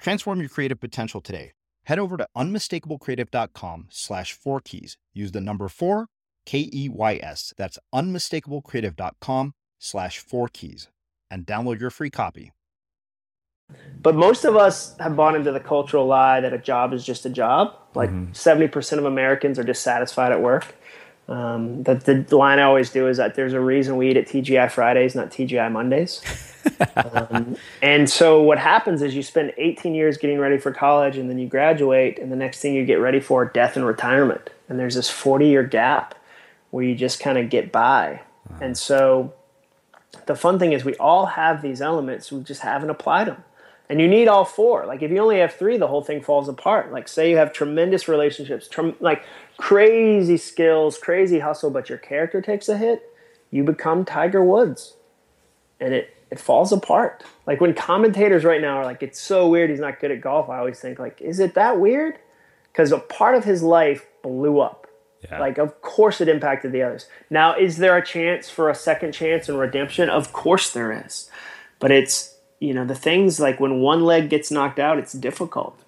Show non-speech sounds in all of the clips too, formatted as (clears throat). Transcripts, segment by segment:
Transform your creative potential today. Head over to unmistakablecreative.com slash four keys. Use the number four, K E Y S. That's unmistakablecreative.com slash four keys and download your free copy. But most of us have bought into the cultural lie that a job is just a job. Like mm-hmm. 70% of Americans are dissatisfied at work. Um, the, the line I always do is that there's a reason we eat at TGI Fridays, not TGI Mondays. (laughs) um, and so what happens is you spend 18 years getting ready for college, and then you graduate, and the next thing you get ready for death and retirement. And there's this 40 year gap where you just kind of get by. And so the fun thing is we all have these elements, we just haven't applied them. And you need all four. Like if you only have three, the whole thing falls apart. Like say you have tremendous relationships, like crazy skills, crazy hustle, but your character takes a hit, you become Tiger Woods. And it, it falls apart. Like when commentators right now are like, it's so weird he's not good at golf, I always think, like, is it that weird? Because a part of his life blew up. Yeah. Like, of course it impacted the others. Now, is there a chance for a second chance and redemption? Of course there is. But it's, you know, the things like when one leg gets knocked out, it's difficult.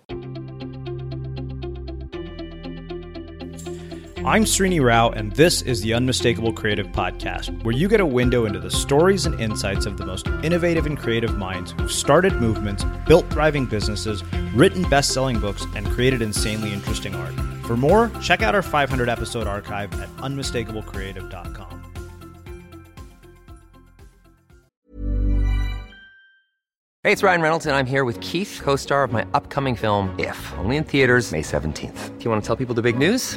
I'm Srini Rao, and this is the Unmistakable Creative Podcast, where you get a window into the stories and insights of the most innovative and creative minds who've started movements, built thriving businesses, written best selling books, and created insanely interesting art. For more, check out our 500 episode archive at unmistakablecreative.com. Hey, it's Ryan Reynolds, and I'm here with Keith, co star of my upcoming film, If, only in theaters, May 17th. Do you want to tell people the big news?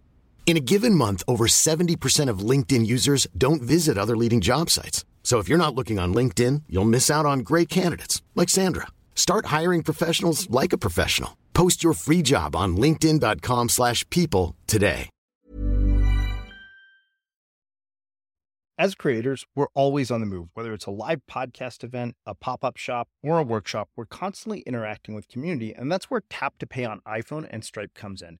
In a given month, over 70% of LinkedIn users don't visit other leading job sites. So if you're not looking on LinkedIn, you'll miss out on great candidates like Sandra. Start hiring professionals like a professional. Post your free job on linkedin.com/people today. As creators, we're always on the move. Whether it's a live podcast event, a pop-up shop, or a workshop, we're constantly interacting with community, and that's where Tap to Pay on iPhone and Stripe comes in.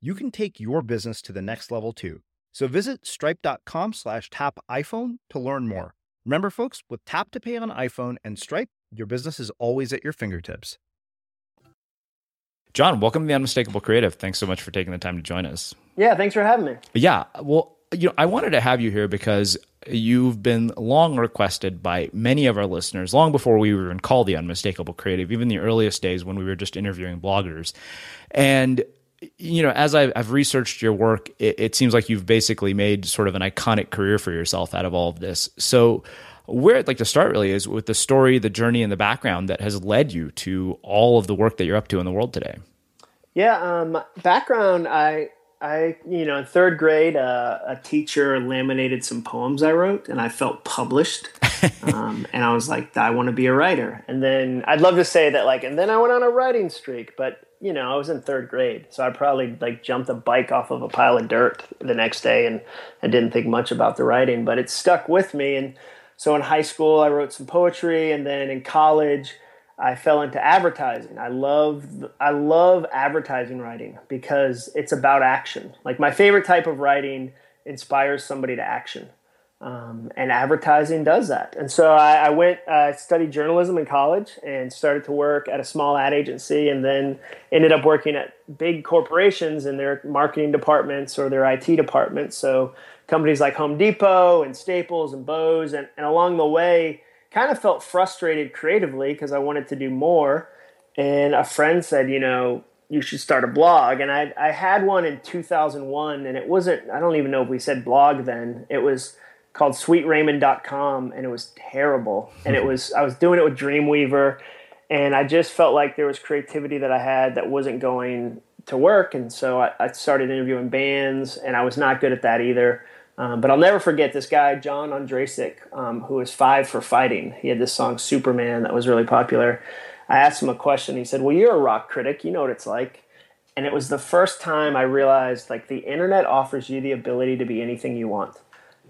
you can take your business to the next level too. So visit stripe.com slash tap iPhone to learn more. Remember, folks, with Tap to Pay on iPhone and Stripe, your business is always at your fingertips. Jon, welcome to the Unmistakable Creative. Thanks so much for taking the time to join us. Yeah, thanks for having me. Yeah, well, you know, I wanted to have you here because you've been long requested by many of our listeners, long before we were even called the Unmistakable Creative, even the earliest days when we were just interviewing bloggers. And you know, as I've, I've researched your work, it, it, seems like you've basically made sort of an iconic career for yourself out of all of this. So, where I'd like to start really is with the story, the journey, and the background that has led you to all of the work that you're up to in the world today. Yeah, um, background. I, I, you know, in third grade, uh, a teacher laminated some poems I wrote, and I felt published. (laughs) um, and I was like, I want to be a writer. And then I'd love to say that, like, and then I went on a writing streak, but you know, I was in third grade, so I probably like jumped a bike off of a pile of dirt the next day, and I didn't think much about the writing, but it stuck with me. And so in high school, I wrote some poetry, and then in college, I fell into advertising. I love I love advertising writing because it's about action. Like my favorite type of writing inspires somebody to action. Um, and advertising does that. And so I, I went, I uh, studied journalism in college and started to work at a small ad agency and then ended up working at big corporations in their marketing departments or their IT departments. So companies like Home Depot and Staples and Bose. And, and along the way, kind of felt frustrated creatively because I wanted to do more. And a friend said, you know, you should start a blog. And I, I had one in 2001 and it wasn't, I don't even know if we said blog then. It was, called sweetraymond.com and it was terrible. And it was I was doing it with Dreamweaver and I just felt like there was creativity that I had that wasn't going to work. And so I, I started interviewing bands and I was not good at that either. Um, but I'll never forget this guy, John Ondrasik, um, who was five for fighting. He had this song Superman that was really popular. I asked him a question. He said, Well, you're a rock critic. You know what it's like. And it was the first time I realized like the internet offers you the ability to be anything you want.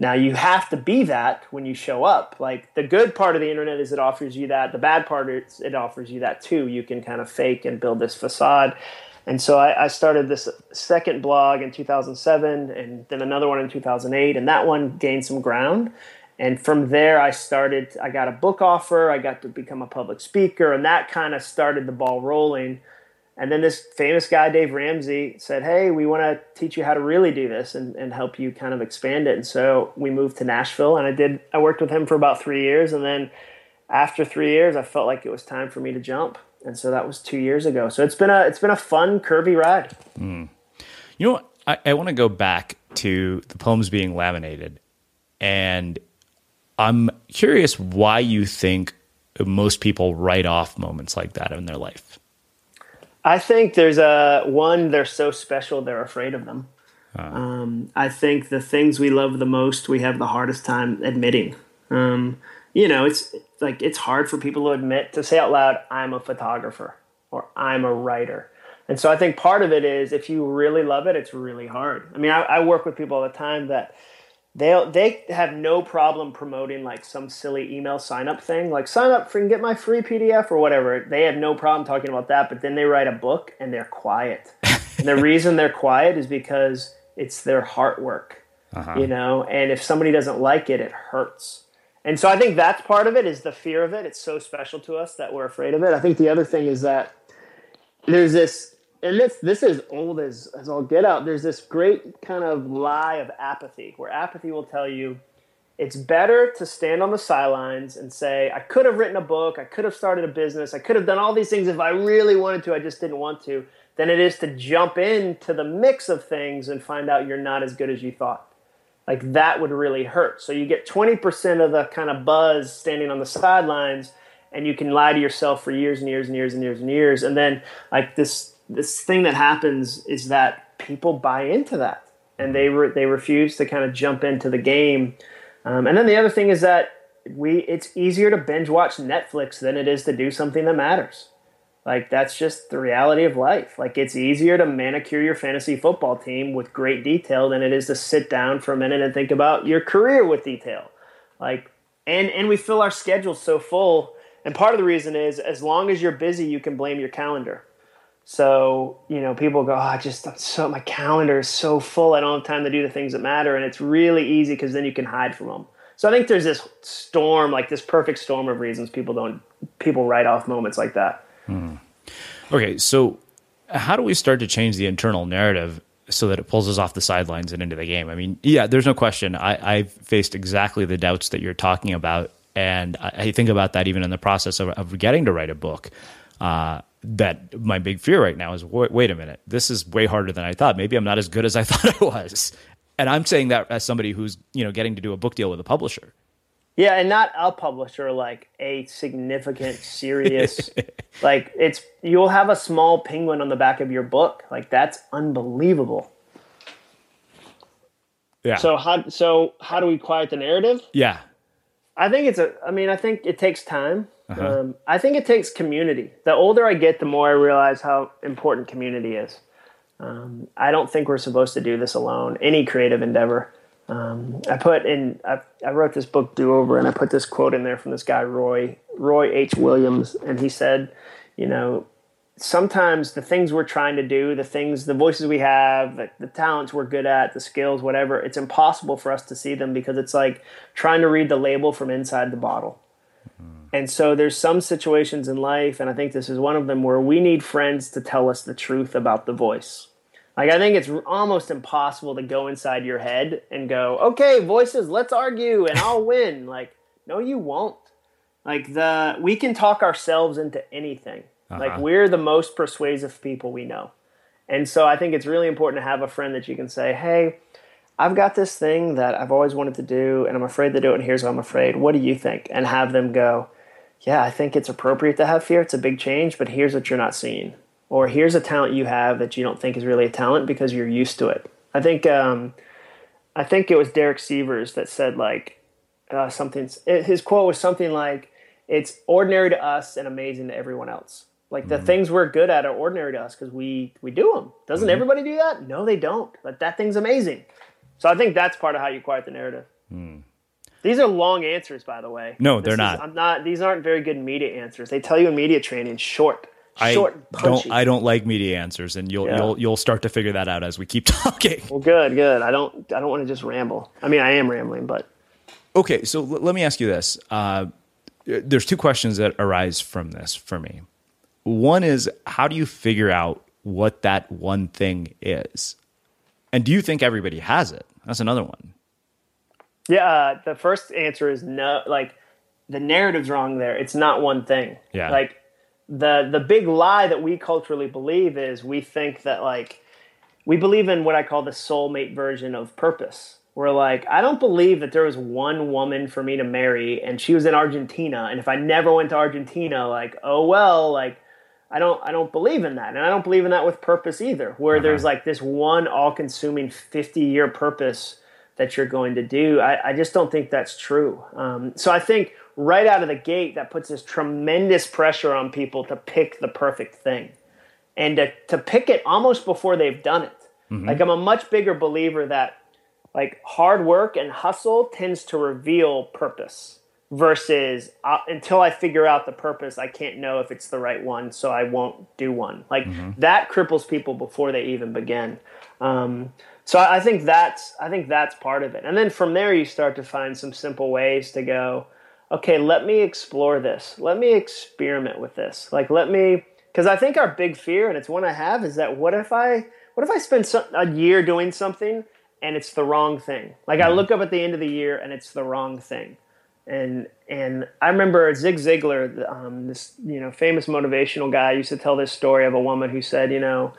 Now you have to be that when you show up. Like the good part of the internet is it offers you that. The bad part is it offers you that too. You can kind of fake and build this facade. And so I, I, started this second blog in 2007 and then another one in 2008. And that one gained some ground. And from there, I started, I got a book offer. I got to become a public speaker. And that kind of started the ball rolling. And then this famous guy, Dave Ramsey, said, Hey, we want to teach you how to really do this and, and help you kind of expand it. And so we moved to Nashville and I did, I worked with him for about three years. And then after three years, I felt like it was time for me to jump. And so that was two years ago. So it's been a, it's been a fun, curvy ride. Mm. You know? I, I want to go back to the poems being laminated. And I'm curious why you think most people write off moments like that in their life. I think there's a one. They're so special. They're afraid of them. Uh, um, I think the things we love the most, we have the hardest time admitting. Um, you know, it's like it's hard for people to admit to say out loud, "I'm a photographer" or "I'm a writer." And so I think part of it is if you really love it, it's really hard. I mean, I, I work with people all the time that they they have no problem promoting like some silly email sign up thing like sign up for and get my free pdf or whatever they have no problem talking about that but then they write a book and they're quiet (laughs) and the reason they're quiet is because it's their heart work uh-huh. you know, and if somebody doesn't like it, it hurts. And so I think that's part of it is the fear of it. It's so special to us that we're afraid of it. I think the other thing is that there's this, and this this is old as as all get out. There's this great kind of lie of apathy, where apathy will tell you it's better to stand on the sidelines and say, I could have written a book, I could have started a business, I could have done all these things if I really wanted to, I just didn't want to, than it is to jump into the mix of things and find out you're not as good as you thought. Like that would really hurt. So you get 20% of the kind of buzz standing on the sidelines and you can lie to yourself for years and years and years and years and years. And then like this this thing that happens is that people buy into that and they re- they refuse to kind of jump into the game um, and then the other thing is that we it's easier to binge watch Netflix than it is to do something that matters. Like that's just the reality of life. Like it's easier to manicure your fantasy football team with great detail than it is to sit down for a minute and think about your career with detail. Like and and we fill our schedules so full. And part of the reason is as long as you're busy, you can blame your calendar. So, you know, people go, oh, I just, I'm so, my calendar is so full. I don't have time to do the things that matter. And it's really easy because then you can hide from them. So I think there's this storm, like this perfect storm of reasons people don't, people write off moments like that. Hmm. Okay. So how do we start to change the internal narrative so that it pulls us off the sidelines and into the game? I mean, yeah, there's no question. I, I've faced exactly the doubts that you're talking about. And I, I think about that even in the process of, of getting to write a book. Uh, that my big fear right now is wait, wait, a minute, this is way harder than I thought. Maybe I'm not as good as I (laughs) thought I was. And I'm saying that as somebody who's, you know, getting to do a book deal with a publisher. Yeah, and not a publisher, like a significant, serious, (laughs) like it's you'll have a small penguin on the back of your book. Like that's unbelievable. Yeah. So how so how do we quiet the narrative? Yeah. I think it's a. I mean, I think it takes time. Uh-huh. Um, I think it takes community. The older I get, the more I realize how important community is. Um, I don't think we're supposed to do this alone. Any creative endeavor. Um, I put in. I, I, wrote this book Do Over, and I put this quote in there from this guy Roy Roy H. Williams, and he said, you know, sometimes the things we're trying to do, the things, the voices we have, the, the, talents we're good at, the skills, whatever, it's impossible for us to see them because it's like trying to read the label from inside the bottle. And so there's some situations in life, and I think this is one of them, where we need friends to tell us the truth about the voice. Like, I think it's almost impossible to go inside your head and go, okay, voices, let's argue and I'll (laughs) win. Like, no, you won't. Like, the we can talk ourselves into anything. Uh-huh. Like, we're the most persuasive people we know. And so I think it's really important to have a friend that you can say, hey, I've got this thing that I've always wanted to do and I'm afraid to do it, and here's what I'm afraid. What do you think? And have them go, yeah, I think it's appropriate to have fear. It's a big change, but here's what you're not seeing. Or here's a talent you have that you don't think is really a talent because you're used to it. I think um, I think it was Derek Sivers that said like uh, something. His quote was something like, "It's ordinary to us and amazing to everyone else." Like the mm-hmm. things we're good at are ordinary to us because we we do them. Doesn't mm-hmm. everybody do that? No, they don't. But that thing's amazing. So I think that's part of how you quiet the narrative. Mm. These are long answers, by the way. No, this they're not. I'm not. These aren't very good media answers. They tell you in media training, short, I short, punchy. Don't, I don't like media answers, and you'll yeah. you'll you'll start to figure that out as we keep (laughs) talking. Well, good, good. I don't I don't want to just ramble. I mean, I am rambling, but okay. So l- let me ask you this. Uh, there's two questions that arise from this for me. One is how do you figure out what that one thing is, and do you think everybody has it? That's another one. Yeah, uh, the first answer is no. Like the narrative's wrong there. It's not one thing. Yeah. Like the the big lie that we culturally believe is we think that like we believe in what I call the soulmate version of purpose. We're like, I don't believe that there was one woman for me to marry and she was in Argentina. And if I never went to Argentina, like, oh well, like I don't I don't believe in that. And I don't believe in that with purpose either, where uh-huh. there's like this one all consuming 50 year purpose that you're going to do. I, I just don't think that's true. Um, so I think right out of the gate, that puts this tremendous pressure on people to pick the perfect thing and to, to pick it almost before they've done it. Mm-hmm. Like I'm a much bigger believer that like hard work and hustle tends to reveal purpose. Versus uh, until I figure out the purpose, I can't know if it's the right one, so I won't do one. Like mm-hmm. that cripples people before they even begin. Um, so I, I think that's I think that's part of it, and then from there you start to find some simple ways to go. Okay, let me explore this. Let me experiment with this. Like let me because I think our big fear, and it's one I have, is that what if I what if I spend some, a year doing something and it's the wrong thing? Like I look up at the end of the year and it's the wrong thing and and I remember Zig Ziglar, um, this you know famous motivational guy, used to tell this story of a woman who said, you know,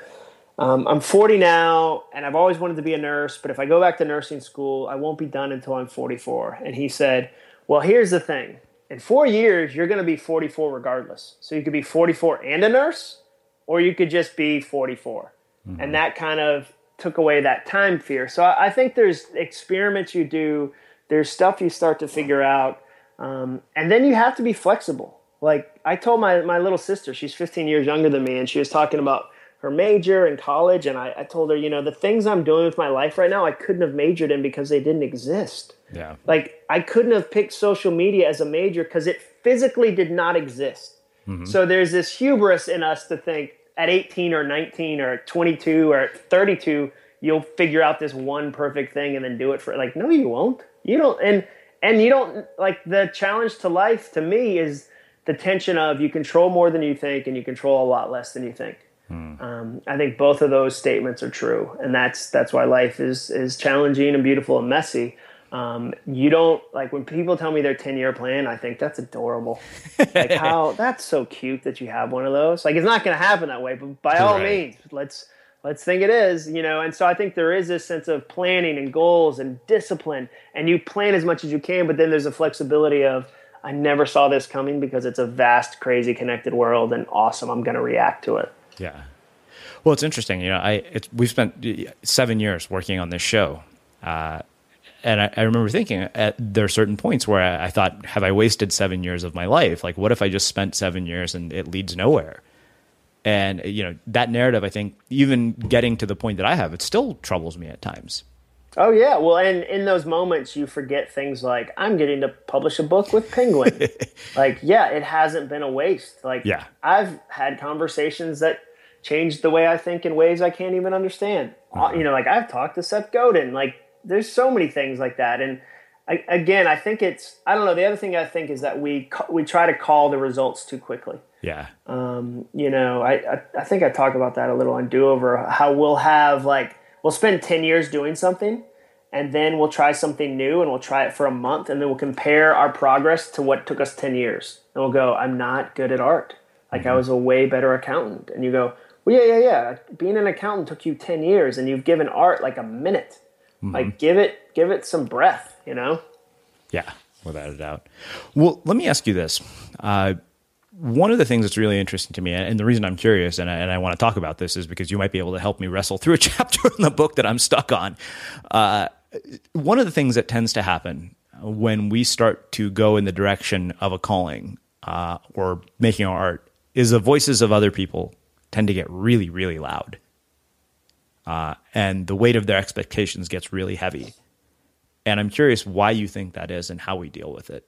um, I'm 40 now, and I've always wanted to be a nurse, but if I go back to nursing school, I won't be done until I'm 44. And he said, well, here's the thing: in four years, you're going to be 44 regardless. So you could be 44 and a nurse, or you could just be 44, mm-hmm. and that kind of took away that time fear. So I, I think there's experiments you do there's stuff you start to figure out, um, and then you have to be flexible. Like I told my my little sister, she's 15 years younger than me, and she was talking about her major in college, and I, I told her, you know, the things I'm doing with my life right now, I couldn't have majored in because they didn't exist. Yeah. Like I couldn't have picked social media as a major because it physically did not exist. Mm-hmm. So there's this hubris in us to think at 18 or 19 or 22 or 32 you'll figure out this one perfect thing and then do it for like no you won't you don't and and you don't like the challenge to life to me is the tension of you control more than you think and you control a lot less than you think. Hmm. Um, I think both of those statements are true, and that's that's why life is is challenging and beautiful and messy. Um, you don't like when people tell me their 10 year plan, I think that's adorable. (laughs) like how that's so cute that you have one of those. Like it's not going to happen that way, but by all right. means, let's let's think it is, you know. And so I think there is this sense of planning and goals and discipline, and you plan as much as you can, but then there's a flexibility of I never saw this coming because it's a vast, crazy, connected world, and awesome. I'm going to react to it. Yeah. Well, it's interesting. You know, I we've spent seven years working on this show. Uh, and I, I, remember thinking at, there are certain points where I, I, thought, have I wasted seven years of my life? Like, what if I just spent seven years and it leads nowhere? And you know that narrative, I think, even getting to the point that I have, it still troubles me at times. Oh yeah, well, and in those moments, you forget things like I'm getting to publish a book with Penguin. (laughs) like, yeah, it hasn't been a waste. Like, yeah, I've had conversations that changed the way I think in ways I can't even understand. Uh-huh. You know, like I've talked to Seth Godin. Like, there's so many things like that, and I, again, I think it's I don't know. The other thing I think is that we we try to call the results too quickly. Yeah. Um, you know, I, I, I think I talk about that a little on Do Over. How we'll have like we'll spend ten years doing something, and then we'll try something new, and we'll try it for a month, and then we'll compare our progress to what took us ten years, and we'll go, I'm not good at art. Like mm-hmm. I was a way better accountant, and you go, well, yeah, yeah, yeah. Being an accountant took you ten years, and you've given art like a minute. Mm-hmm. Like give it give it some breath, you know. Yeah, without a doubt. Well, let me ask you this. Uh, one of the things that's really interesting to me, and the reason I'm curious and I, and I, want to talk about this is because you might be able to help me wrestle through a (laughs) chapter in the book that I'm stuck on. Uh, one of the things that tends to happen when we start to go in the direction of a calling uh, or making our art is the voices of other people tend to get really, really loud. Uh, and the weight of their expectations gets really heavy. And I'm curious why you think that is and how we deal with it.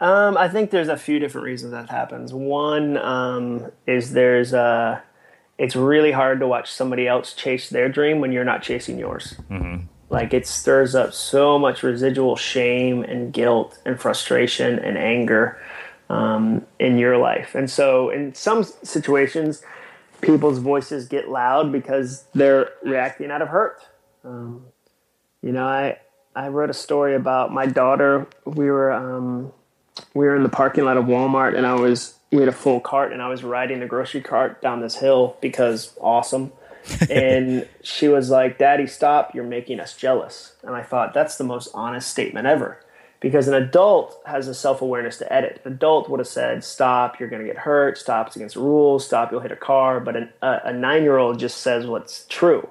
Um, I think there's a few different reasons that happens. One um, is there's a, it's really hard to watch somebody else chase their dream when you're not chasing yours. Mm-hmm. Like it stirs up so much residual shame and guilt and frustration and anger um, in your life. And so in some situations, people's voices get loud because they're reacting out of hurt. Um, you know, I I wrote a story about my daughter. We were um, we were in the parking lot of Walmart and I was we had a full cart and I was riding the grocery cart down this hill because awesome. (laughs) and she was like, "Daddy, stop! You're making us jealous." And I thought that's the most honest statement ever, because an adult has a self awareness to edit. An adult would have said, "Stop! You're going to get hurt. Stop! It's against the rules. Stop! You'll hit a car." But an, a, a nine year old just says what's true.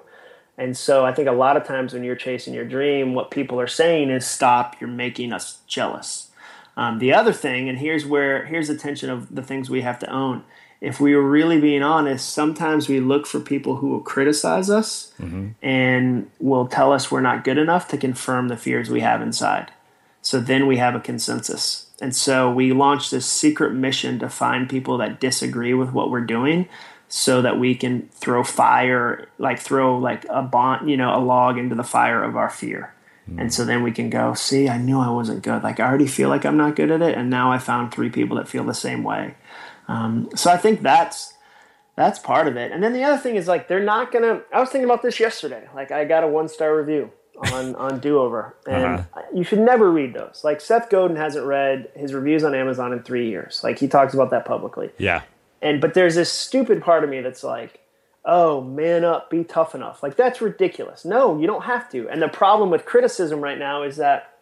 And so I think a lot of times when you're chasing your dream, what people are saying is, "Stop! You're making us jealous." Um, the other thing, and here's where here's the tension of the things we have to own. If we were really being honest, sometimes we look for people who will criticize us mm-hmm. and will tell us we're not good enough to confirm the fears we have inside. So then we have a consensus. And so we launched this secret mission to find people that disagree with what we're doing so that we can throw fire, like throw like a bond, you know, a log into the fire of our fear. Mm. And so then we can go, see, I knew I wasn't good. Like I already feel like I'm not good at it. And now I found three people that feel the same way. Um, so I think that's, that's part of it. And then the other thing is like, they're not going to, I was thinking about this yesterday. Like I got a one star review on (laughs) on Do Over, and uh-huh. you should never read those. Like Seth Godin hasn't read his reviews on Amazon in three years. Like he talks about that publicly. Yeah. And but there's this stupid part of me that's like, oh, man up, be tough enough. Like that's ridiculous. No, you don't have to. And the problem with criticism right now is that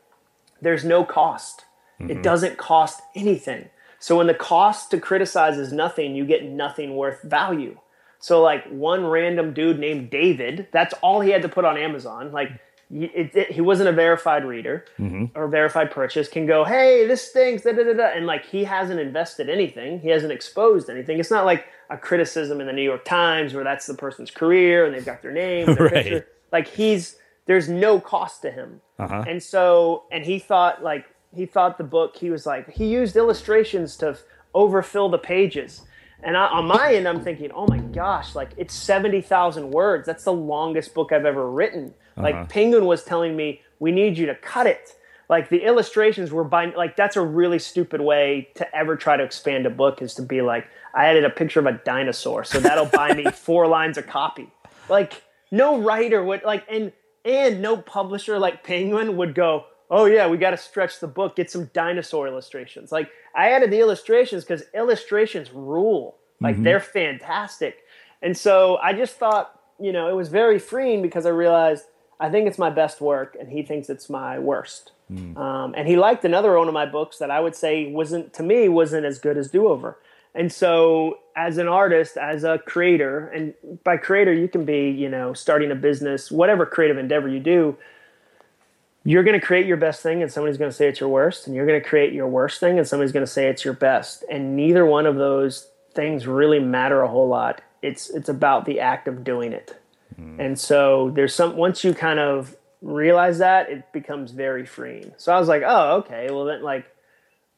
there's no cost. Mm-hmm. It doesn't cost anything. So when the cost to criticize is nothing, you get nothing worth value. So like one random dude named David, that's all he had to put on Amazon. Like it, it, he wasn't a verified reader mm-hmm. or verified purchase can go hey this stinks da, da, da, da. and like he hasn't invested anything he hasn't exposed anything it's not like a criticism in the new york times where that's the person's career and they've got their name their (laughs) right. picture like he's there's no cost to him uh-huh. and so and he thought like he thought the book he was like he used illustrations to overfill the pages and I, on my end, I'm thinking, oh my gosh, like it's 70,000 words. That's the longest book I've ever written. Uh-huh. Like Penguin was telling me, we need you to cut it. Like the illustrations were by, like that's a really stupid way to ever try to expand a book is to be like, I added a picture of a dinosaur, so that'll buy me (laughs) four lines of copy. Like no writer would like, and and no publisher like Penguin would go, oh yeah, we got to stretch the book, get some dinosaur illustrations. Like I added the illustrations because illustrations rule. Like mm-hmm. they're fantastic. And so I just thought, you know, it was very freeing because I realized I think it's my best work and he thinks it's my worst. Mm. Um, and he liked another one of my books that I would say wasn't to me wasn't as good as Do Over. And so as an artist, as a creator, and by creator you can be, you know, starting a business, whatever creative endeavor you do, you're going to create your best thing and somebody's going to say it's your worst and you're going to create your worst thing and somebody's going to say it's your best and neither one of those things really matter a whole lot it's it's about the act of doing it mm. and so there's some once you kind of realize that it becomes very freeing. So i was like oh okay. Well then like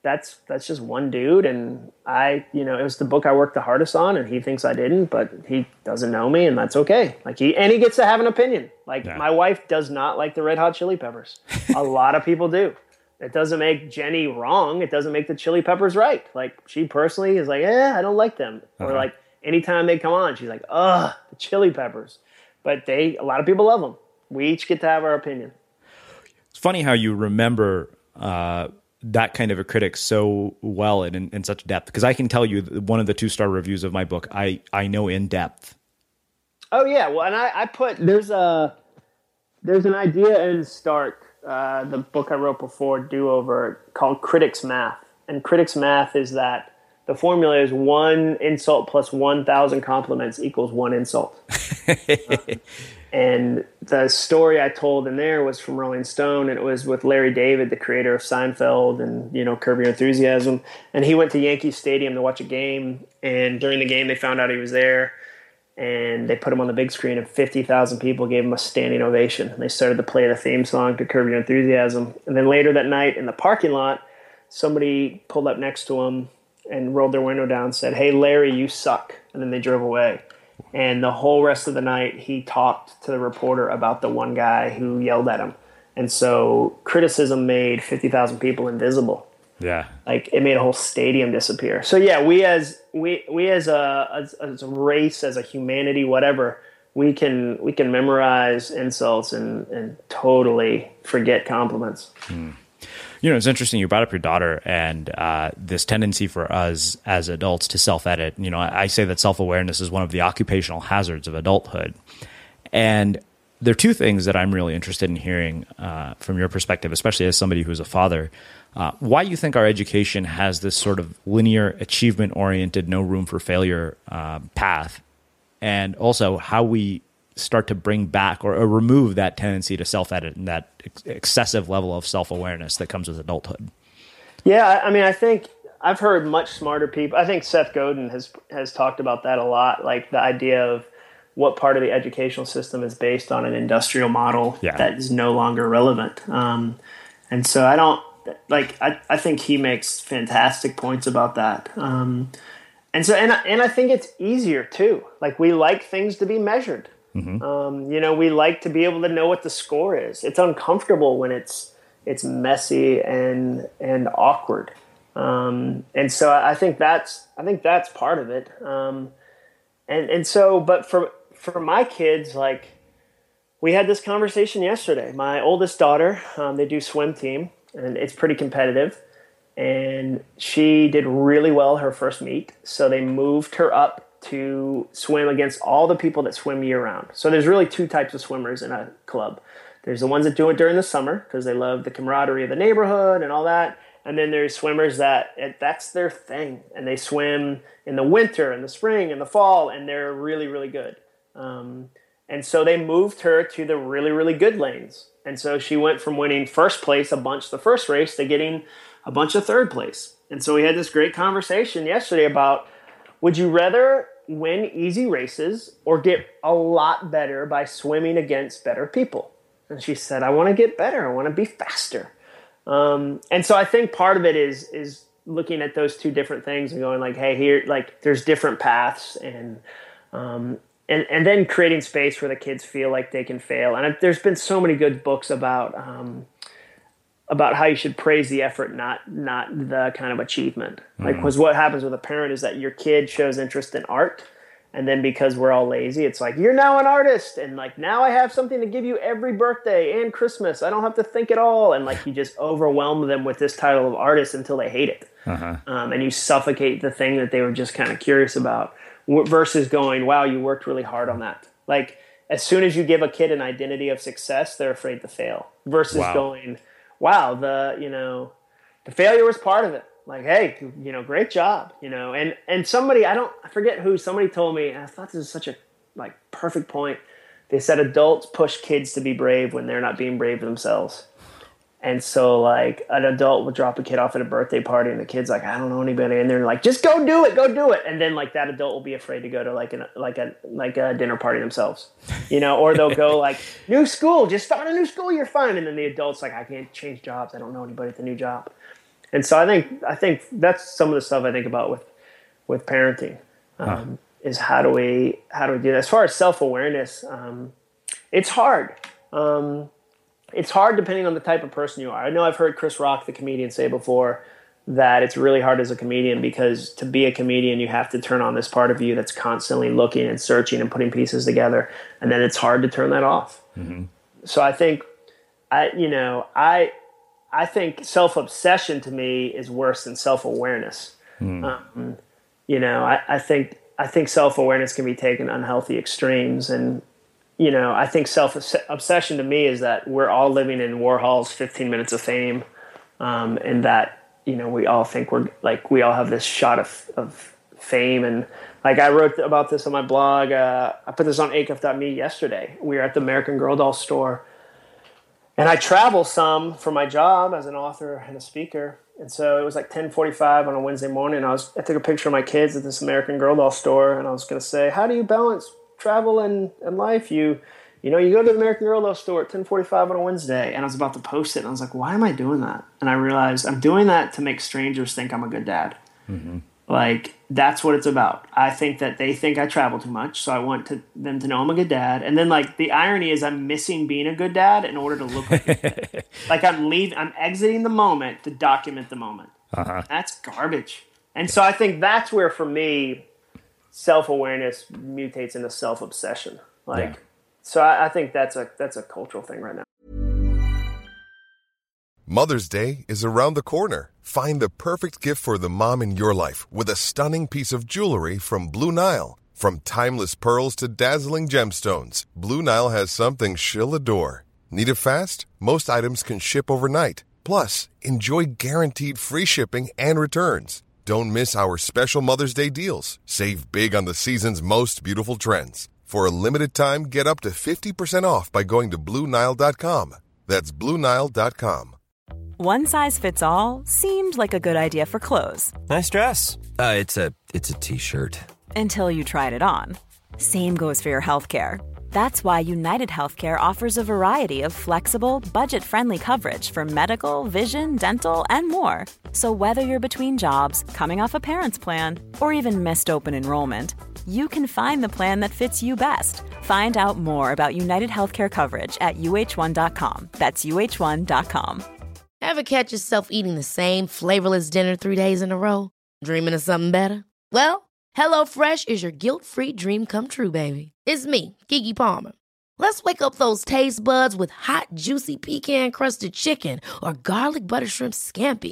that's that's just one dude and i you know it was the book i worked the hardest on and he thinks i didn't but he doesn't know me and that's okay. Like he and he gets to have an opinion. Like yeah. my wife does not like the red hot chili peppers. A lot of people do. It doesn't make jenny wrong. It doesn't make the chili peppers right. Like she personally is like yeah i don't like them. Uh-huh. or like anytime they come on she's like ugh the chili peppers but they a lot of people love them we each get to have our opinion it's funny how you remember uh, that kind of a critic so well and in, in such depth because I can tell you one of the two star reviews of my book I I know in depth. Oh yeah, well, and I, I put there's a there's an idea in Start, uh, the book I wrote before Do Over, called Critics Math, and Critics Math is that the formula is one insult plus one thousand compliments equals one insult. (laughs) (laughs) And the story I told in there was from Rolling Stone, and it was with Larry David, the creator of Seinfeld and you know Curb Your Enthusiasm. And he went to Yankee Stadium to watch a game, and during the game they found out he was there, and they put him on the big screen, and fifty thousand people gave him a standing ovation. And they started to play the theme song to Curb Your Enthusiasm. And then later that night in the parking lot, somebody pulled up next to him and rolled their window down, and said, "Hey Larry, you suck," and then they drove away. And the whole rest of the night, he talked to the reporter about the one guy who yelled at him. And so criticism made 50,000 people invisible. Yeah. Like it made a whole stadium disappear. So yeah, we as we we as a as, as a race, as a humanity, whatever, we can we can memorize insults and and totally forget compliments. Hmm. You know, it's interesting. You brought up your daughter and uh, this tendency for us as adults to self edit. You know, I say that self awareness is one of the occupational hazards of adulthood. And there are two things that I'm really interested in hearing uh, from your perspective, especially as somebody who's a father. Uh, why you think our education has this sort of linear, achievement oriented, no room for failure uh, path, and also how we start to bring back or, or remove that tendency to self edit and that ex- excessive level of self awareness that comes with adulthood? Yeah, I mean, I think I've heard much smarter people. I think Seth Godin has has talked about that a lot, like the idea of what part of the educational system is based on an industrial model yeah. that is no longer relevant. Um, and so I don't like I, I think he makes fantastic points about that. Um, and so and and I think it's easier too. Like we like things to be measured. Mm-hmm. Um, you know, we like to be able to know what the score is. It's uncomfortable when it's it's messy and and awkward. Um, and so I think that's I think that's part of it. Um, and and so, but for for my kids, like we had this conversation yesterday. My oldest daughter, um, they do swim team, and it's pretty competitive. And she did really well her first meet, so they moved her up to swim against all the people that swim year round. So there's really two types of swimmers in a club. There's the ones that do it during the summer because they love the camaraderie of the neighborhood and all that. And then there's swimmers that that's their thing, and they swim in the winter, and the spring, and the fall, and they're really, really good. Um, and so they moved her to the really, really good lanes. And so she went from winning first place a bunch the first race to getting a bunch of third place. And so we had this great conversation yesterday about would you rather win easy races or get a lot better by swimming against better people? And she said, I want to get better. I want to be faster. Um, and so I think part of it is is looking at those two different things and going like, hey, here, like, there's different paths and um, and and then creating space where the kids feel like they can fail. And there's been so many good books about um, about how you should praise the effort, not not the kind of achievement. Mm. Like, because what happens with a parent is that your kid shows interest in art, and then because we're all lazy, it's like you're now an artist, and like now I have something to give you every birthday and Christmas. I don't have to think at all, and like you just overwhelm them with this title of artist until they hate it, uh-huh. um, and you suffocate the thing that they were just kind of curious about versus going, wow, you worked really hard on that. Like as soon as you give a kid an identity of success, they're afraid to fail versus wow. going, wow, the, you know, the failure was part of it. Like, hey, you know, great job, you know, and, and somebody, I don't, I forget who, somebody told me, I thought this is such a like perfect point. They said adults push kids to be brave when they're not being brave themselves. And so, like, an adult will drop a kid off at a birthday party, and the kid's like, "I don't know anybody," and they're like, "Just go do it, go do it." And then, like, that adult will be afraid to go to like an like a like a dinner party themselves, you know, or they'll go (laughs) like, "New school, just start a new school, you're fine." And then the adult's like, "I can't change jobs. I don't know anybody at the new job." And so, I think I think that's some of the stuff I think about with with parenting um, huh. is how do we how do we do that? As far as self awareness, um, it's hard. Um, it's hard depending on the type of person you are. I know I've heard Chris Rock, the comedian, say before that it's really hard as a comedian because to be a comedian, you have to turn on this part of you that's constantly looking and searching and putting pieces together, and then it's hard to turn that off. Mm-hmm. So I think, I you know I I think self obsession to me is worse than self awareness. Mm. Um, you know, I, I think I think self awareness can be taken unhealthy extremes, and you know, I think self obsession to me is that we're all living in Warhol's 15 minutes of fame, um, and that you know we all think we're like we all have this shot of of fame and like I wrote about this on my blog. Uh, I put this on acuff.me yesterday. We were at the American Girl doll store, and I travel some for my job as an author and a speaker. And so it was like 10:45 on a Wednesday morning. I was I took a picture of my kids at this American Girl doll store, and I was going to say, "How do you balance travel and, and life, you you know, you go to the American Girl Doll store at 10:45 on a Wednesday, and I was about to post it, and I was like, why am I doing that? And I realized I'm doing that to make strangers think I'm a good dad. Mm-hmm. Like that's what it's about. I think that they think I travel too much, so I want to, them to know I'm a good dad. And then like the irony is, I'm missing being a good dad in order to look like, (laughs) like I'm leaving, I'm exiting the moment to document the moment. Uh-huh. That's garbage. And so I think that's where, for me, self awareness mutates into self obsession. Like, yeah. so I, I think that's a that's a cultural thing right now. Mother's Day is around the corner. Find the perfect gift for the mom in your life with a stunning piece of jewelry from Blue Nile. From timeless pearls to dazzling gemstones, Blue Nile has something she'll adore. Need it fast? Most items can ship overnight. Plus, enjoy guaranteed free shipping and returns. Don't miss our special Mother's Day deals. Save big on the season's most beautiful trends. For a limited time, get up to 50% off by going to Bluenile.com. That's Bluenile.com. One size fits all seemed like a good idea for clothes. Nice dress. Uh, it's a it's a t-shirt. Until you tried it on. Same goes for your health care. That's why United Healthcare offers a variety of flexible, budget friendly coverage for medical, vision, dental, and more. So, whether you're between jobs, coming off a parent's plan, or even missed open enrollment, you can find the plan that fits you best. Find out more about United Healthcare coverage at uh1.com. That's uh1.com. Ever catch yourself eating the same flavorless dinner three days in a row? Dreaming of something better? Well, HelloFresh is your guilt free dream come true, baby. It's me, Keke Palmer. Let's wake up those taste buds with hot, juicy pecan crusted chicken or garlic butter shrimp scampi.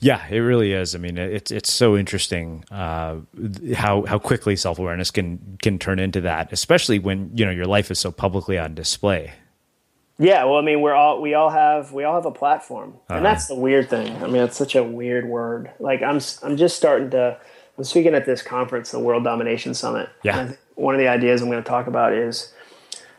Yeah, it really is. I mean, it's it's so interesting uh, how how quickly self awareness can can turn into that, especially when you know your life is so publicly on display. Yeah, well, I mean, we're all we all have we all have a platform, and Uh-huh. that's the weird thing. I mean, it's such a weird word. Like I'm I'm just starting to. I'm speaking at this conference, the World Domination Summit. Yeah. And one of the ideas I'm going to talk about is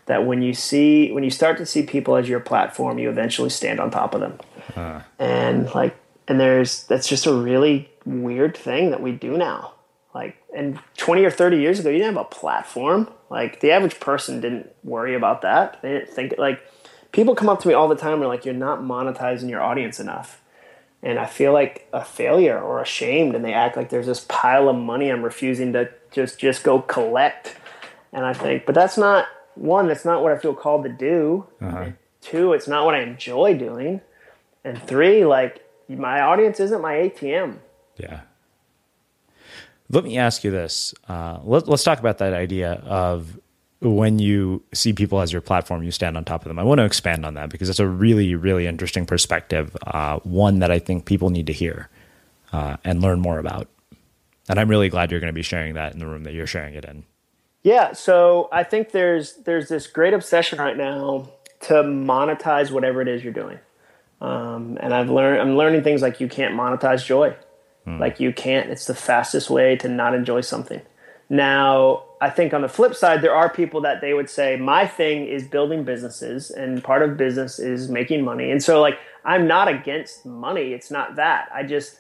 that when you see when you start to see people as your platform, you eventually stand on top of them. Uh, and like and there's that's just a really weird thing that we do now. Like and 20 or 30 years ago you didn't have a platform. Like the average person didn't worry about that. They didn't think like people come up to me all the time and are like you're not monetizing your audience enough. And i feel like a failure or ashamed and they act like there's this pile of money i'm refusing to just just go collect. And i think but that's not one that's not what i feel called to do. Uh-huh. two it's not what i enjoy doing. And three like my audience isn't my atm Yeah. Let me ask you this. Uh, let, let's talk about that idea of when you see people as your platform, you stand on top of them. I want to expand on that because it's a really, really interesting perspective. Uh, one that I think people need to hear uh, and learn more about. And I'm really glad you're going to be sharing that in the room that you're sharing it in. Yeah, so I think there's there's this great obsession right now to monetize whatever it is you're doing, um, and I've learned I'm learning things like you can't monetize joy, like you can't. It's the fastest way to not enjoy something. Now, I think on the flip side, there are people that they would say my thing is building businesses, and part of business is making money, and so like I'm not against money. It's not that. I just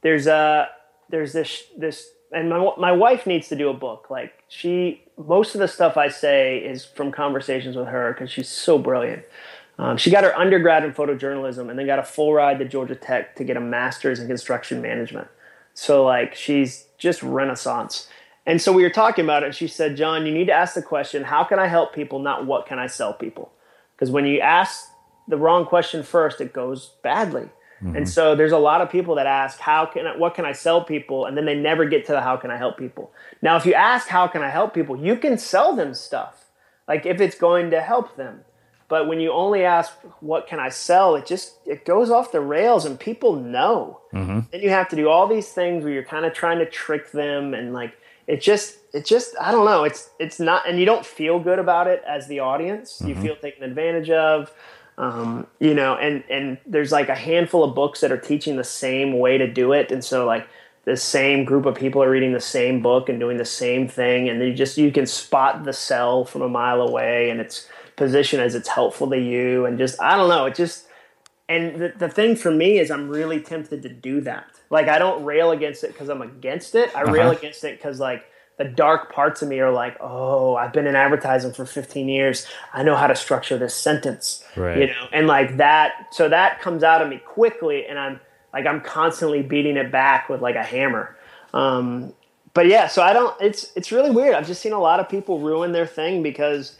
there's a there's this this and my my wife needs to do a book. Like she most of the stuff I say is from conversations with her because she's so brilliant. Um, she got her undergrad in photojournalism and then got a full ride to Georgia Tech to get a master's in construction management. So like she's just renaissance. And so we were talking about it and she said, "Jon, you need to ask the question, how can I help people, not what can I sell people?" Because when you ask the wrong question first, it goes badly. Mm-hmm. And so there's a lot of people that ask, how can I, what can I sell people? And then they never get to the how can I help people. Now, if you ask, how can I help people? You can sell them stuff, like if it's going to help them. But when you only ask, what can I sell? It just, it goes off the rails and people know. Mm-hmm. Then you have to do all these things where you're kind of trying to trick them and like, it just, it just, I don't know. It's, it's not, and you don't feel good about it as the audience. Mm-hmm. You feel taken advantage of um, you know, and and there's like a handful of books that are teaching the same way to do it, and so like the same group of people are reading the same book and doing the same thing, and you just you can spot the sell from a mile away, and it's positioned as it's helpful to you, and just I don't know, it just. And the, the thing for me is, I'm really tempted to do that. Like, I don't rail against it because I'm against it. I uh-huh. rail against it because, like, the dark parts of me are like, oh, I've been in advertising for 15 years. I know how to structure this sentence, right. you know, and like that. So that comes out of me quickly, and I'm like, I'm constantly beating it back with like a hammer. Um, but yeah, so I don't. It's it's really weird. I've just seen a lot of people ruin their thing because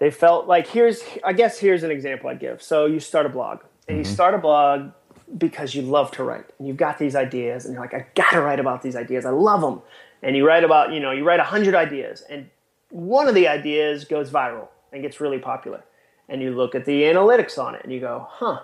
they felt like here's. I guess here's an example I give. So you start a blog, and mm-hmm. you start a blog because you love to write, and you've got these ideas, and you're like, I gotta write about these ideas. I love them and you write about you know you write 100 ideas and one of the ideas goes viral and gets really popular and you look at the analytics on it and you go huh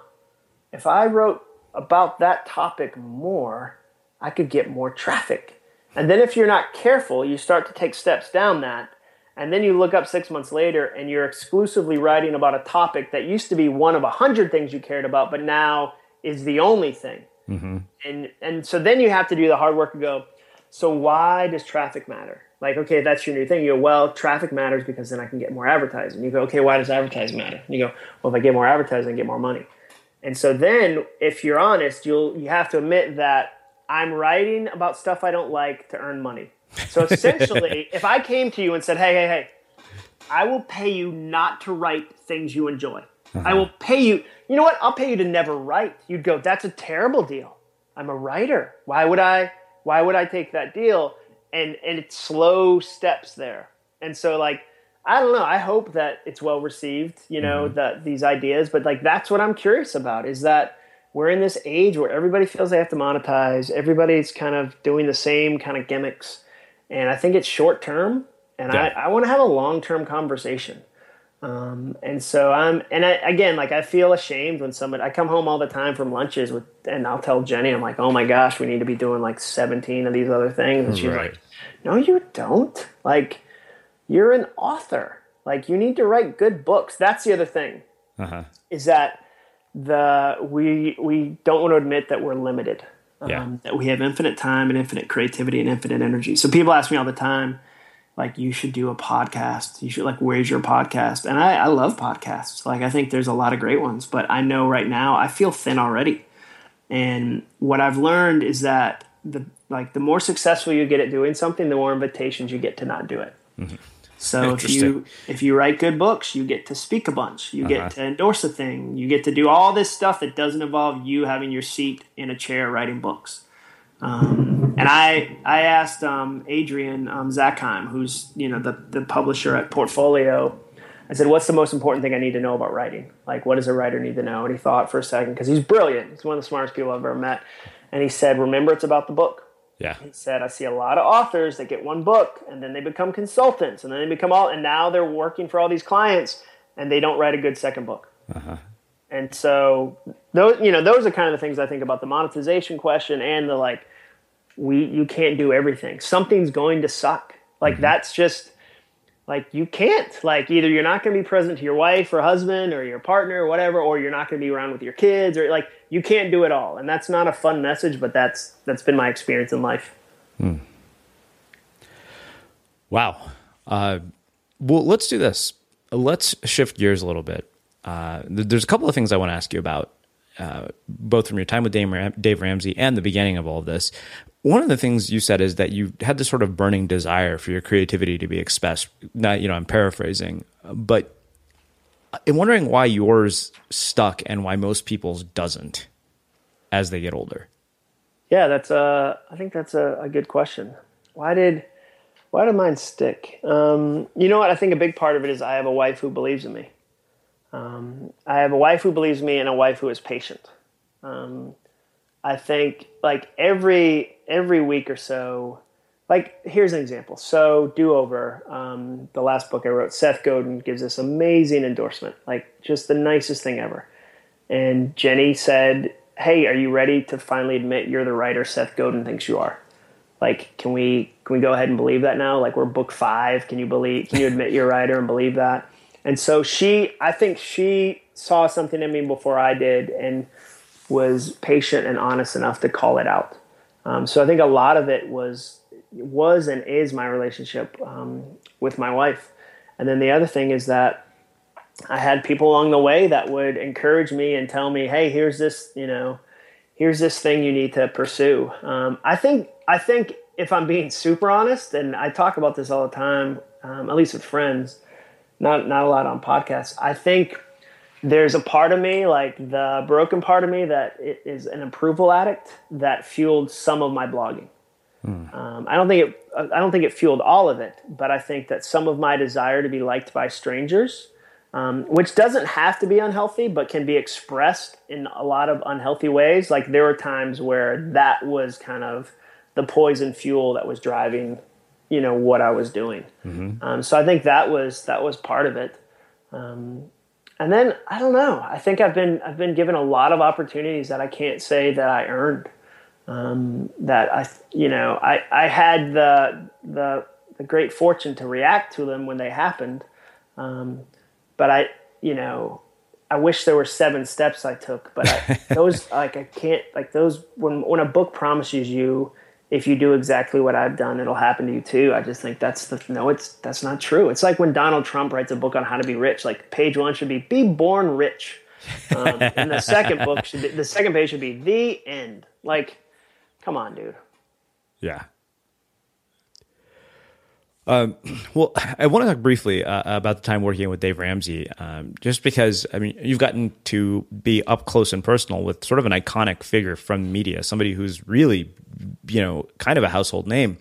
if i wrote about that topic more i could get more traffic and then if you're not careful you start to take steps down that and then you look up six months later and you're exclusively writing about a topic that used to be one of a hundred things you cared about but now is the only thing mm-hmm. and and so then you have to do the hard work and go so why does traffic matter? Like, okay, that's your new thing. You go, well, traffic matters because then I can get more advertising. You go, okay, why does advertising matter? And you go, well, if I get more advertising, I get more money. And so then, if you're honest, you'll you have to admit that I'm writing about stuff I don't like to earn money. So (laughs) essentially, if I came to you and said, hey, hey, hey, I will pay you not to write things you enjoy. Uh-huh. I will pay you. You know what? I'll pay you to never write. You'd go, that's a terrible deal. I'm a writer. Why would I? why would I take that deal? And and it's slow steps there. And so like I don't know. I hope that it's well received, you know, mm-hmm. that these ideas, but like that's what I'm curious about is that we're in this age where everybody feels they have to monetize. Everybody's kind of doing the same kind of gimmicks. And I think it's short term. And yeah. I, I want to have a long term conversation. Um, and so I'm, and I, again, like I feel ashamed when someone, I come home all the time from lunches with, and I'll tell Jenny, I'm like, oh my gosh, we need to be doing like 17 of these other things. And she's right. like, no, you don't. Like, you're an author. Like, you need to write good books. That's the other thing. Uh-huh. Is that the we we don't want to admit that we're limited. Um. That we have infinite time and infinite creativity and infinite energy. So people ask me all the time, like you should do a podcast. You should like where's your podcast? And I, I love podcasts. Like I think there's a lot of great ones, but I know right now I feel thin already. And what I've learned is that the like the more successful you get at doing something, the more invitations you get to not do it. Mm-hmm. So if you if you write good books, you get to speak a bunch. You uh-huh. get to endorse a thing. You get to do all this stuff that doesn't involve you having your seat in a chair writing books. Um, and I I asked um, Adrian um, Zackheim, who's you know the the publisher at Portfolio. I said, "What's the most important thing I need to know about writing? Like, what does a writer need to know?" And he thought for a second because he's brilliant. He's one of the smartest people I've ever met. And he said, "Remember, it's about the book." Yeah. He said, "I see a lot of authors that get one book and then they become consultants and then they become all and now they're working for all these clients and they don't write a good second book." Uh-huh. And so those you know those are kind of the things I think about the monetization question and the like we you can't do everything. Something's going to suck. Like mm-hmm. that's just like you can't. Like either you're not going to be present to your wife or husband or your partner or whatever or you're not going to be around with your kids or like you can't do it all. And that's not a fun message, but that's that's been my experience in life. Hmm. Wow. Uh, well, let's do this. Let's shift gears a little bit. Uh, there's a couple of things I want to ask you about, uh, both from your time with Dave Ramsey and the beginning of all of this. One of the things you said is that you had this sort of burning desire for your creativity to be expressed. Not, you know, I'm paraphrasing, but I'm wondering why yours stuck and why most people's doesn't as they get older. Yeah, that's a. I think that's a, a good question. Why did why did mine stick? Um, you know what? I think a big part of it is I have a wife who believes in me. Um, I have a wife who believes me and a wife who is patient. Um, I think like every every week or so, like here's an example. So do over um, the last book I wrote. Seth Godin gives this amazing endorsement, like just the nicest thing ever. And Jenny said, "Hey, are you ready to finally admit you're the writer Seth Godin thinks you are?" Like, can we can we go ahead and believe that now? Like, we're book five. Can you believe? Can you admit you're a writer and believe that? And so she, I think she saw something in me before I did, and was patient and honest enough to call it out. Um, so I think a lot of it was was and is my relationship um, with my wife. And then the other thing is that I had people along the way that would encourage me and tell me, "Hey, here's this, you know, here's this thing you need to pursue." Um, I think I think if I'm being super honest, and I talk about this all the time, um, at least with friends, not not a lot on podcasts. I think there's a part of me, like the broken part of me, that is an approval addict that fueled some of my blogging. Hmm. Um, I don't think it. I don't think it fueled all of it, but I think that some of my desire to be liked by strangers, um, which doesn't have to be unhealthy, but can be expressed in a lot of unhealthy ways. Like there were times where that was kind of the poison fuel that was driving, you know, what I was doing. Mm-hmm. Um, so I think that was that was part of it. Um, and then I don't know. I think I've been I've been given a lot of opportunities that I can't say that I earned. Um, that I you know I I had the the the great fortune to react to them when they happened, um, but I you know I wish there were seven steps I took, but I, (laughs) those like I can't like those when when a book promises you if you do exactly what I've done, it'll happen to you too. I just think that's the no, it's that's not true. It's like when Donald Trump writes a book on how to be rich. Like page one should be "Be born rich," um, (laughs) and the second book should be, the second page should be "The end." Like, come on, dude. Yeah, um, well, I want to talk briefly uh, about the time working with Dave Ramsey, um, just because I mean you've gotten to be up close and personal with sort of an iconic figure from media, somebody who's really, you know, kind of a household name.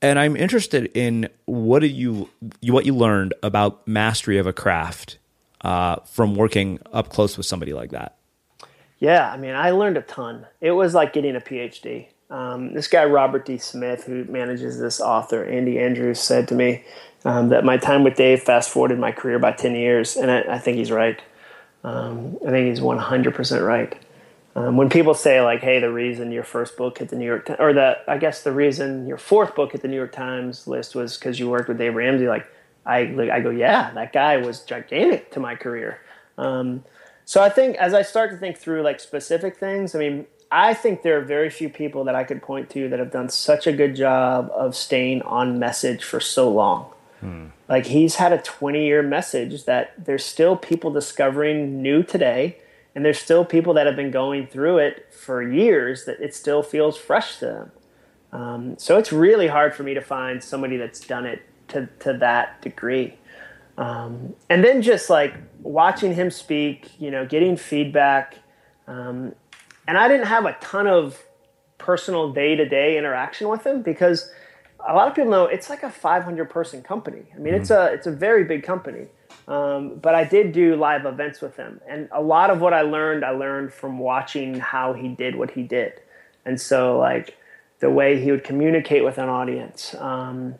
And I'm interested in what do you what you learned about mastery of a craft uh, from working up close with somebody like that. Yeah, I mean, I learned a ton. It was like getting a PhD. Um, this guy, Robert D. Smith, who manages this author, Andy Andrews, said to me um, that my time with Dave fast forwarded my career by 10 years. And I, I think he's right. Um, I think he's 100% right. Um, when people say, like, hey, the reason your first book hit the New York Times, or the, I guess the reason your fourth book hit the New York Times list was because you worked with Dave Ramsey, like, I, like, I go, yeah, that guy was gigantic to my career. Um, so I think as I start to think through like specific things, I mean, I think there are very few people that I could point to that have done such a good job of staying on message for so long. Hmm. Like he's had a 20 year message that there's still people discovering new today, and there's still people that have been going through it for years that it still feels fresh to them. Um, so it's really hard for me to find somebody that's done it to, to that degree. Um, and then just like watching him speak, you know, getting feedback. Um, and I didn't have a ton of personal day to day interaction with him because a lot of people know it's like a 500 person company. I mean, mm-hmm. it's a it's a very big company. Um, but I did do live events with him, and a lot of what I learned, I learned from watching how he did what he did, and so like the way he would communicate with an audience. Um,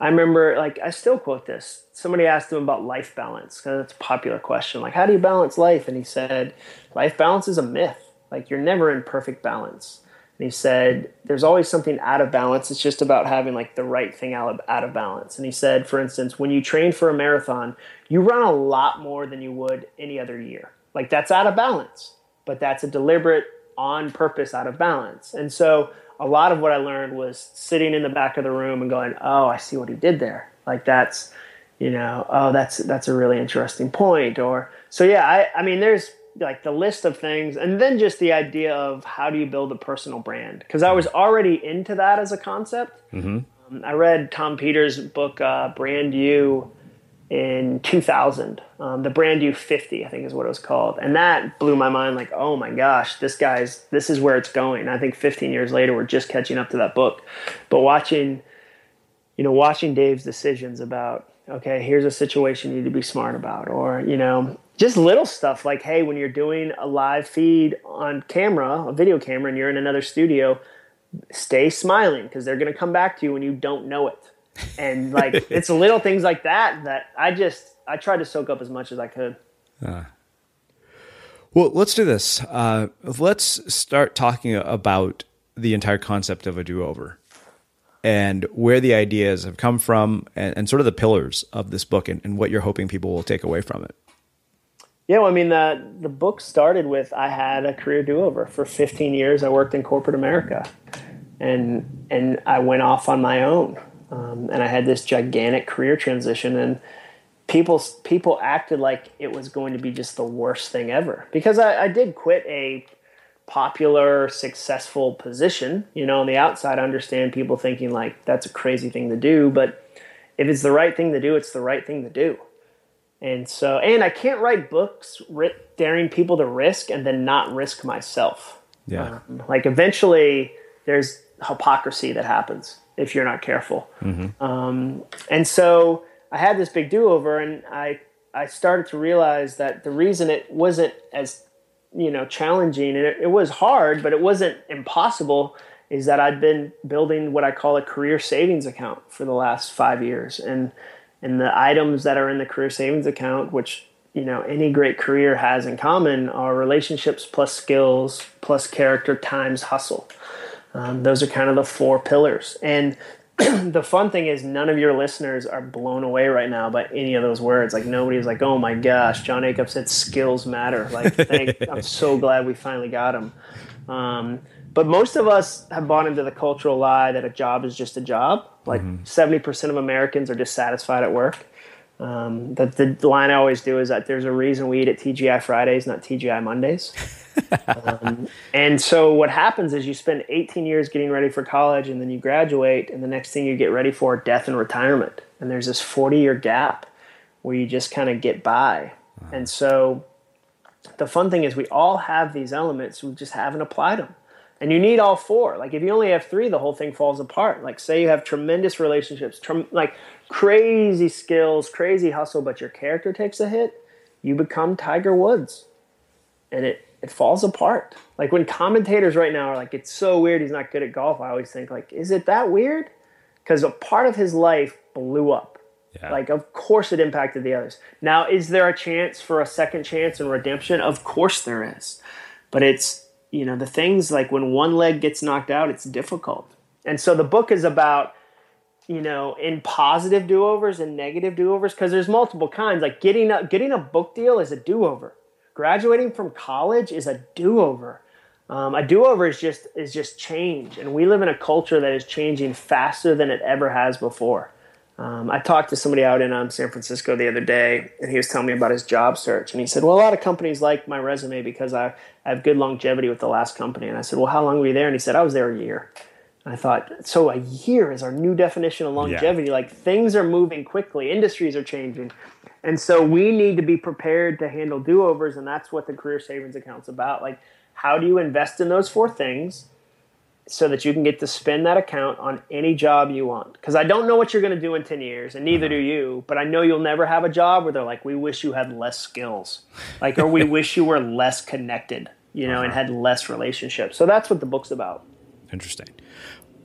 I remember, like, I still quote this. Somebody asked him about life balance because it's a popular question. Like, how do you balance life? And he said, life balance is a myth. Like you're never in perfect balance. And he said, there's always something out of balance. It's just about having like the right thing out of, out of balance. And he said, for instance, when you train for a marathon, you run a lot more than you would any other year. Like that's out of balance, but that's a deliberate, on purpose out of balance. And so a lot of what I learned was sitting in the back of the room and going, oh, I see what he did there. Like that's, you know, oh, that's, that's a really interesting point. Or, so yeah, I, I mean, there's, like the list of things and then just the idea of how do you build a personal brand? Because i was already into that as a concept. Mm-hmm. um, i read tom peters book uh, brand you in 2000 um, the brand you 50 i think is what it was called. And that blew my mind like oh my gosh this guy's this is where it's going. I think 15 years later we're just catching up to that book. But watching you know watching dave's decisions about okay, here's a situation you need to be smart about. Or, you know, just little stuff like, hey, when you're doing a live feed on camera, a video camera, and you're in another studio, stay smiling because they're going to come back to you when you don't know it. And like, (laughs) it's little things like that that I just, I tried to soak up as much as I could. Uh, well, let's do this. Uh, let's start talking about the entire concept of a do over and where the ideas have come from and, and sort of the pillars of this book and, and, what you're hoping people will take away from it. Yeah, well, I mean, the, the book started with I had a career do over. For 15 years, I worked in corporate America and, and I went off on my own. Um, and I had this gigantic career transition. And people people acted like it was going to be just the worst thing ever because I, I did quit a popular, successful position. You know, on the outside, I understand people thinking like that's a crazy thing to do, but if it's the right thing to do, it's the right thing to do. And so, and I can't write books daring people to risk and then not risk myself. Yeah. Um, like eventually, there's hypocrisy that happens if you're not careful. Mm-hmm. Um, and so, I had this big do over, and I I started to realize that the reason it wasn't as you know challenging and it, it, was hard but it wasn't impossible is that i'd been building what i call a career savings account for the last five years. And and the items that are in the career savings account which you know any great career has in common are relationships plus skills plus character times hustle. Um, those are kind of the four pillars. And (clears throat) the fun thing is none of your listeners are blown away right now by any of those words. Like nobody's like, "Oh my gosh, Jon Acuff said skills matter." Like, thank, (laughs) I'm so glad we finally got him. Um, but most of us have bought into the cultural lie that a job is just a job. Like mm-hmm. 70 mm-hmm. percent of Americans are dissatisfied at work. Um, the, the line I always do is that there's a reason we eat at TGI Fridays, not TGI Mondays. (laughs) um, and so what happens is you spend 18 years getting ready for college, and then you graduate, and the next thing you get ready for death and retirement. And there's this 40 year gap where you just kind of get by. Wow. And so the fun thing is we all have these elements, we just haven't applied them. And you need all four. Like if you only have three, the whole thing falls apart. Like say you have tremendous relationships, like crazy skills, crazy hustle, but your character takes a hit, you become Tiger Woods. And it it falls apart. Like when commentators right now are like, it's so weird he's not good at golf, I always think like, is it that weird? Because a part of his life blew up. Yeah. Like, of course it impacted the others. Now, is there a chance for a second chance and redemption? Of course there is. But it's, you know, the things like when one leg gets knocked out, it's difficult. And so the book is about you know, in positive do-overs and negative do-overs because there's multiple kinds. Like getting a getting a book deal is a do-over. Graduating from college is a do-over. Um, a do-over is just is just change, and we live in a culture that is changing faster than it ever has before. Um, I talked to somebody out in um, San Francisco the other day, and he was telling me about his job search. And he said, "Well, a lot of companies like my resume because I, I have good longevity with the last company." And I said, "Well, how long were you there?" And he said, "I was there a year." And I thought, so a year is our new definition of longevity. Yeah. Like things are moving quickly, industries are changing. And so we need to be prepared to handle do overs. And that's what the career savings account's about. Like, how do you invest in those four things so that you can get to spend that account on any job you want? Because I don't know what you're going to do in 10 years, and neither do you. But I know you'll never have a job where they're like, we wish you had less skills, like, or we (laughs) wish you were less connected, you know, uh-huh. and had less relationships. So that's what the book's about. Interesting.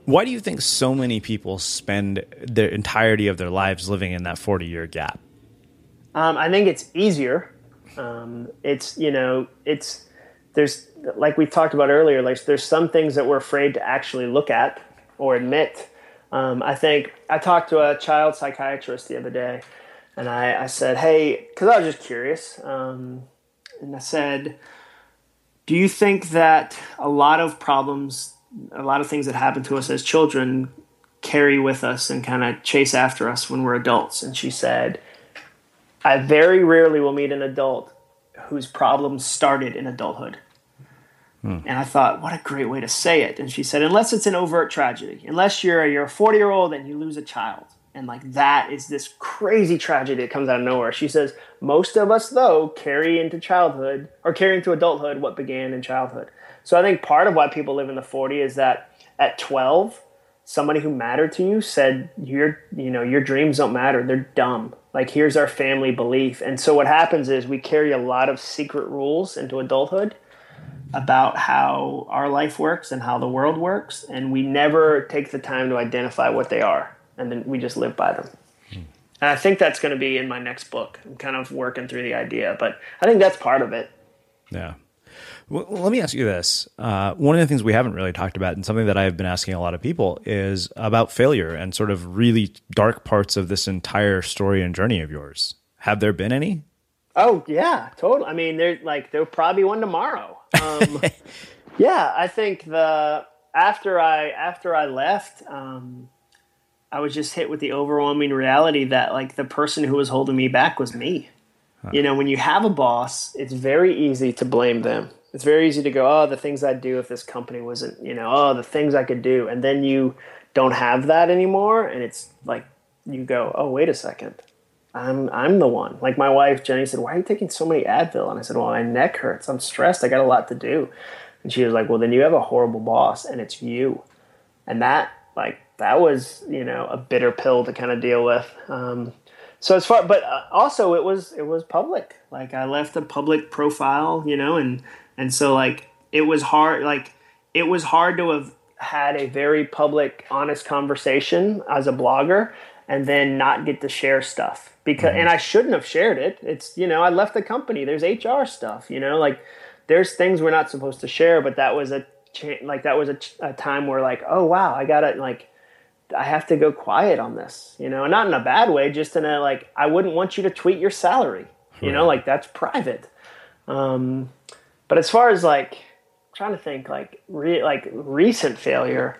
Why do you think so many people spend the entirety of their lives living in that 40 year gap? Um, I think it's easier. Um, it's, you know, it's, there's, like we talked about earlier, like there's some things that we're afraid to actually look at or admit. Um, I think I talked to a child psychiatrist the other day and I, I said, hey, because I was just curious. Um, and I said, do you think that a lot of problems a lot of things that happen to us as children carry with us and kind of chase after us when we're adults. And she said, I very rarely will meet an adult whose problems started in adulthood. Hmm. And I thought, what a great way to say it. And she said, unless it's an overt tragedy, unless you're you're a 40 year old and you lose a child, and like that is this crazy tragedy that comes out of nowhere. She says, most of us though carry into childhood or carry into adulthood what began in childhood. So I think part of why people live in the 40 is that at 12, somebody who mattered to you said your you know your dreams don't matter they're dumb like here's our family belief. And so what happens is we carry a lot of secret rules into adulthood about how our life works and how the world works. And we never take the time to identify what they are. And then we just live by them. And i think that's going to be in my next book. I'm kind of working through the idea but i think that's part of it. Yeah well, let me ask you this. Uh, one of the things we haven't really talked about, and something that I've been asking a lot of people, is about failure and sort of really dark parts of this entire story and journey of yours. Have there been any? Oh yeah, totally. I mean, there's like there'll probably be one tomorrow. Um, (laughs) yeah, I think the after I after I left, um, I was just hit with the overwhelming reality that like the person who was holding me back was me. Huh. You know, when you have a boss, it's very easy to blame them it's very easy to go, oh, the things I'd do if this company wasn't, you know, oh, the things I could do. And then you don't have that anymore. And it's like, you go, oh, wait a second. I'm, I'm the one. Like my wife, Jenny, said, why are you taking so many Advil? And I said, well, my neck hurts. I'm stressed. I got a lot to do. And she was like, well, then you have a horrible boss and it's you. And that, like, that was, you know, a bitter pill to kind of deal with. Um, so as far, but uh, also it was, it was public. Like I left a public profile, you know, and and so like it was hard like it was hard to have had a very public honest conversation as a blogger and then not get to share stuff because mm-hmm. and I shouldn't have shared it. It's you know, I left the company. There's HR stuff, you know, like there's things we're not supposed to share, but that was a like that was a, a time where like, oh wow, I got to like I have to go quiet on this, you know, not in a bad way, just in a like I wouldn't want you to tweet your salary, you right. know, like that's private. Um, but as far as like I'm trying to think like re- like recent failure,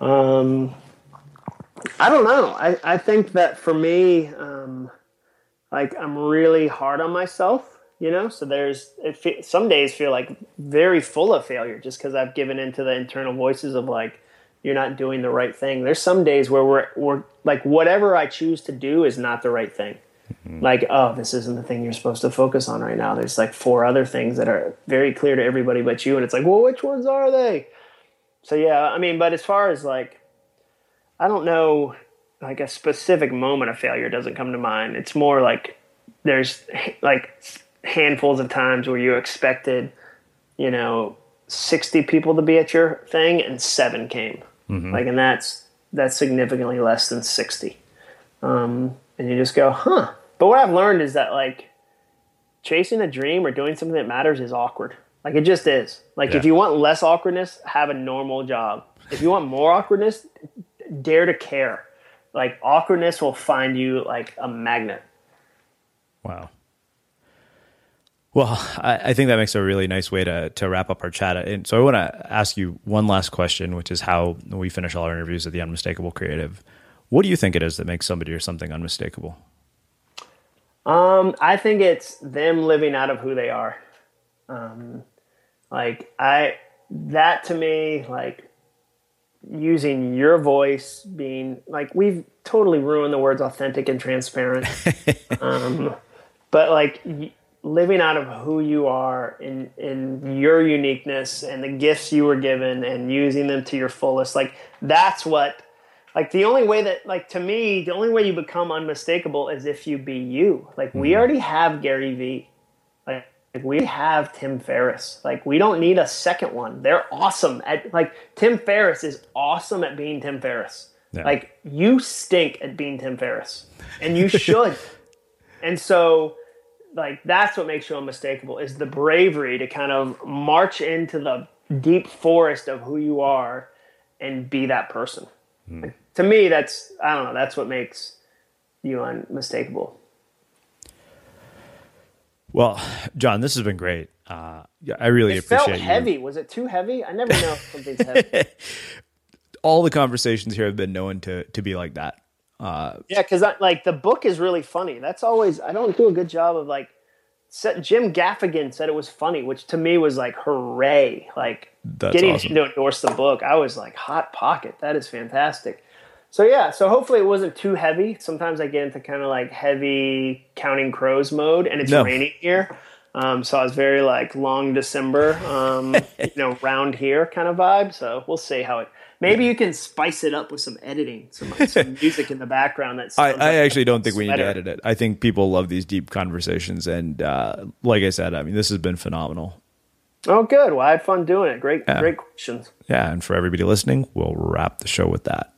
um, I don't know. I, I think that for me, um, like I'm really hard on myself, you know. So there's it some days feel like very full of failure just because I've given into the internal voices of like you're not doing the right thing. There's some days where we're we're like whatever I choose to do is not the right thing. Mm-hmm. Like, oh, this isn't the thing you're supposed to focus on right now. There's like four other things that are very clear to everybody but you. And it's like, well, which ones are they? So, yeah, I mean, but as far as like, I don't know, like a specific moment of failure doesn't come to mind. It's more like there's like handfuls of times where you expected, you know, 60 people to be at your thing and seven came. Mm-hmm. Like, and that's, that's significantly less than 60. Um, and you just go, huh. But what I've learned is that like chasing a dream or doing something that matters is awkward. Like it just is. Like yeah. if you want less awkwardness, have a normal job. If you want more awkwardness, dare to care. Like awkwardness will find you like a magnet. Wow. Well, I, I, think that makes a really nice way to to wrap up our chat. And so I want to ask you one last question, which is how we finish all our interviews at the Unmistakable Creative. What do you think it is that makes somebody or something unmistakable? Um, I think it's them living out of who they are. Um, like I, that to me, like using your voice, being like we've totally ruined the words authentic and transparent. (laughs) um, but like living out of who you are in in your uniqueness and the gifts you were given and using them to your fullest, like that's what like the only way that like to me the only way you become unmistakable is if you be you. Like mm-hmm. we already have gary vee like, like we have tim ferriss. Like we don't need a second one. They're awesome at like tim ferriss is awesome at being tim ferriss. Yeah. like you stink at being tim ferriss. And you should. (laughs) And so like that's what makes you unmistakable is the bravery to kind of march into the deep forest of who you are and be that person. Mm. like, to me, that's I don't know. That's what makes you unmistakable. Well, Jon, this has been great. Uh, I really it appreciate felt you. heavy. Was it too heavy? I never know if something's heavy. (laughs) All the conversations here have been known to to be like that. Uh, yeah, because like the book is really funny. That's always I don't do a good job of like. Jim Gaffigan said it was funny, which to me was like hooray! Like getting awesome. to endorse the book, I was like hot pocket. That is fantastic. So yeah, so hopefully it wasn't too heavy. Sometimes I get into kind of like heavy counting crows mode, and it's no. raining here. Um, so I was very like long December, um, (laughs) you know, round here kind of vibe. So we'll see how it. Maybe you can spice it up with some editing, some, some (laughs) music in the background. That's I, I actually don't think we need to edit it. I think people love these deep conversations, and uh, like I said, I mean, this has been phenomenal. Oh, good. Well, I had fun doing it. Great, yeah. great questions. Yeah, and for everybody listening, we'll wrap the show with that.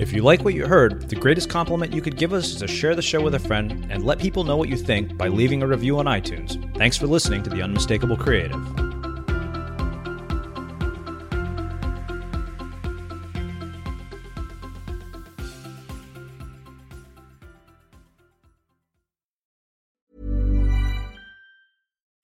If you like what you heard, the greatest compliment you could give us is to share the show with a friend and let people know what you think by leaving a review on iTunes. Thanks for listening to The Unmistakable Creative.